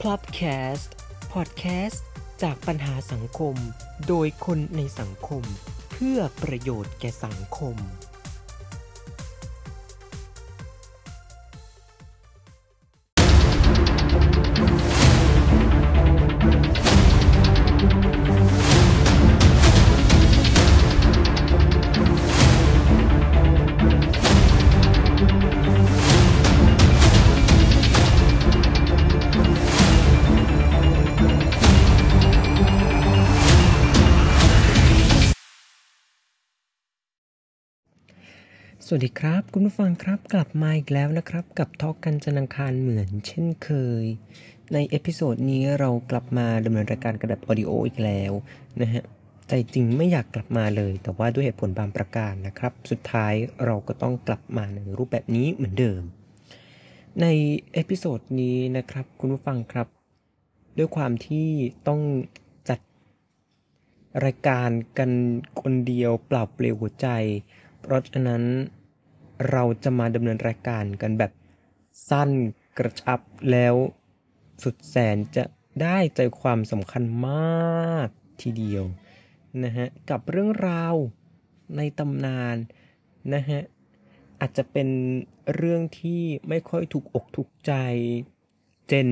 พลับแคสต์พอดแคสต์จากปัญหาสังคม โดยคนในสังคม เพื่อประโยชน์แก่สังคม สวัสดีครับ คุณผู้ฟังครับกลับมาอีกแล้วนะครับ กับ Talk กันจันทร์อังคารเหมือนเช่นเคย ใน episode นี้เรากลับมาดำเนินรายการกระดับ audio อีกแล้วนะฮะใจจริงไม่อยากกลับมาเลย แต่ว่าด้วยเหตุผลบางประการนะครับ สุดท้ายเราก็ต้องกลับมาในรูปแบบนี้เหมือนเดิม ใน episode นี้นะครับ คุณผู้ฟังครับ ด้วยความที่ต้องจัดรายการกันคนเดียวเปล่าเปลี่ยวหัวใจเพราะฉะนั้น เราจะมาดำเนินรายการกันแบบสั้นกระชับแล้วสุดแสนจะได้ใจความสำคัญมากทีเดียวนะฮะกับเรื่องราวในตำนานนะฮะอาจจะเป็นเรื่องที่ไม่ค่อยถูกอกถูกใจเจน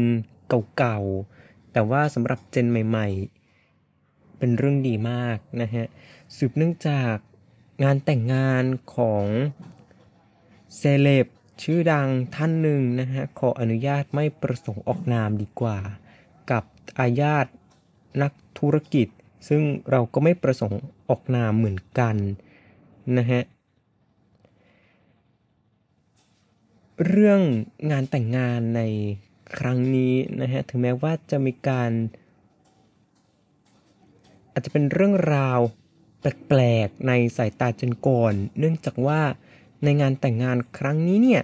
เก่าๆ แต่ว่าสำหรับเจนใหม่ๆ เป็นเรื่องดีมากนะฮะสืบเนื่องจากงานแต่งงานของ เซเลบชื่อดังท่านหนึ่งนะฮะขออนุญาตไม่ประสงค์ออกนามดีกว่า กับอาญาตนักธุรกิจ ซึ่งเราก็ไม่ประสงค์ออกนามเหมือนกันนะฮะเรื่องงานแต่งงานในครั้งนี้นะฮะถึงแม้ว่าจะมีการ อาจจะเป็นเรื่องราวแปลกๆในสายตาจนก่อน เนื่องจากว่า ในงานแต่งงานครั้งนี้เนี่ย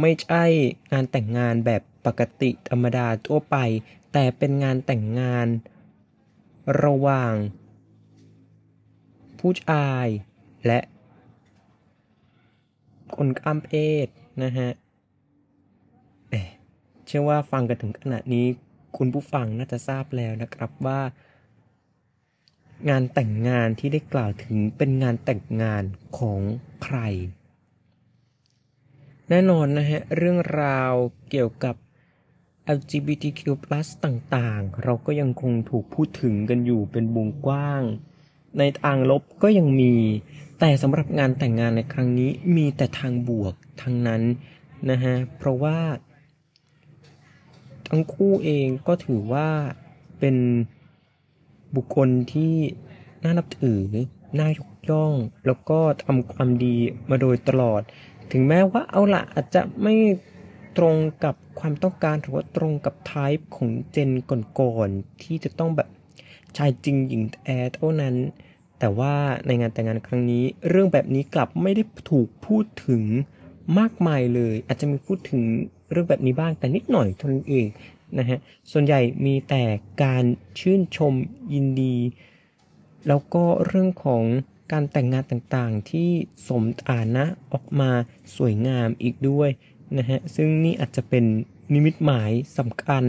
ไม่ใช่งานแต่งงานแบบปกติธรรมดาทั่วไป แต่เป็นงานแต่งงานระหว่าง ผู้ชายและคนข้ามเพศนะฮะเชื่อว่าฟังกันถึงขนาดนี้คุณผู้ฟังน่าจะทราบแล้วนะครับว่า งานแต่งงานที่ได้กล่าวถึงเป็นงานแต่งงานของใคร แน่นอนนะฮะ เรื่องราวเกี่ยวกับ LGBTQ+ ต่างๆ เราก็ยังคงถูกพูดถึงกันอยู่เป็นวงกว้าง ในทางลบก็ยังมี แต่สำหรับงานแต่งงานในครั้งนี้มีแต่ทางบวกทั้งนั้นนะฮะ เพราะว่า ทั้งคู่เองก็ถือว่าเป็น บุคคลที่น่านับถือ น่ายกย่อง แล้วก็ทำความดีมาโดยตลอด ถึงแม้ว่าเอาละอาจจะไม่ตรงกับความต้องการหรือว่าตรงกับไทป์ของเจนก่อนๆที่จะต้องแบบชายจริงหญิงแท้เท่านั้น แต่ว่าในงานแต่งงานครั้งนี้ เรื่องแบบนี้กลับไม่ได้ถูกพูดถึงมากมายเลย อาจจะมีพูดถึงเรื่องแบบนี้บ้างแต่นิดหน่อยเท่านั้นเอง นะฮะส่วนใหญ่มีแต่การชื่นชมยินดี แล้วก็เรื่องของการแต่งงานต่างๆ ที่สมฐานะออกมาสวยงามอีกด้วยนะฮะซึ่งนี่อาจจะเป็นนิมิตหมายสำคัญ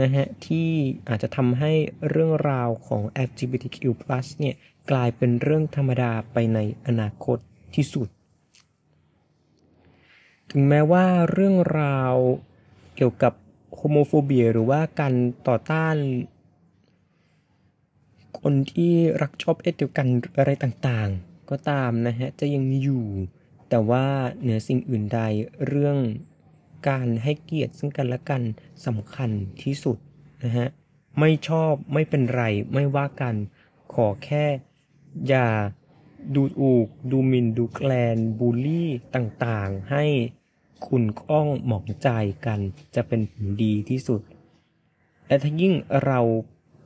นะฮะที่อาจจะทำให้เรื่องราวของ LGBTQ+ เนี่ยกลายเป็นเรื่องธรรมดาไปในอนาคตที่สุด ถึงแม้ว่าเรื่องราวเกี่ยวกับ โฮโมโฟเบียหรือว่าการต่อต้าน คนที่รักชอบเพศเดียวกันอะไรต่างๆ ก็ตามนะฮะ จะยังมีอยู่ แต่ว่าเหนือสิ่งอื่นใดเรื่องการให้เกียรติซึ่งกันและกันสำคัญที่สุดนะฮะ ไม่ชอบไม่เป็นไรไม่ว่ากันขอแค่ อย่าดูอูก ดูหมินดูแกลนบูลลี่ต่างๆ ให้ คุณก้องหมองใจกันจะเป็นผลดีที่สุด และถ้ายิ่งเรา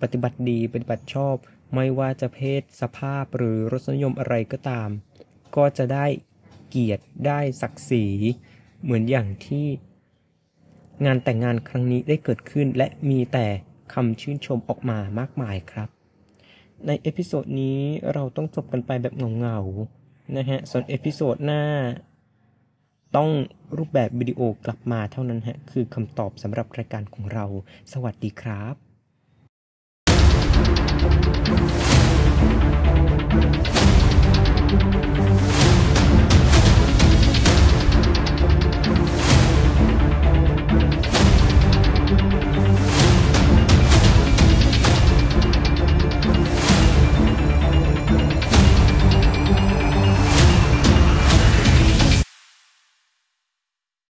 ปฏิบัติดีปฏิบัติชอบ ไม่ว่าจะเพศสภาพหรือรสนิยมอะไรก็ตาม ก็จะได้เกียรติได้ศักดิ์ศรี เหมือนอย่างที่ งานแต่งงานครั้งนี้ได้เกิดขึ้นและมีแต่คำชื่นชมออกมามากมายครับ ใน episode นี้เราต้องจบกันไปแบบเหงาๆนะฮะ ส่วน episode หน้า ต้องรูปแบบวิดีโอกลับมาเท่านั้นฮะคือคำตอบสำหรับรายการของเรา สวัสดีครับ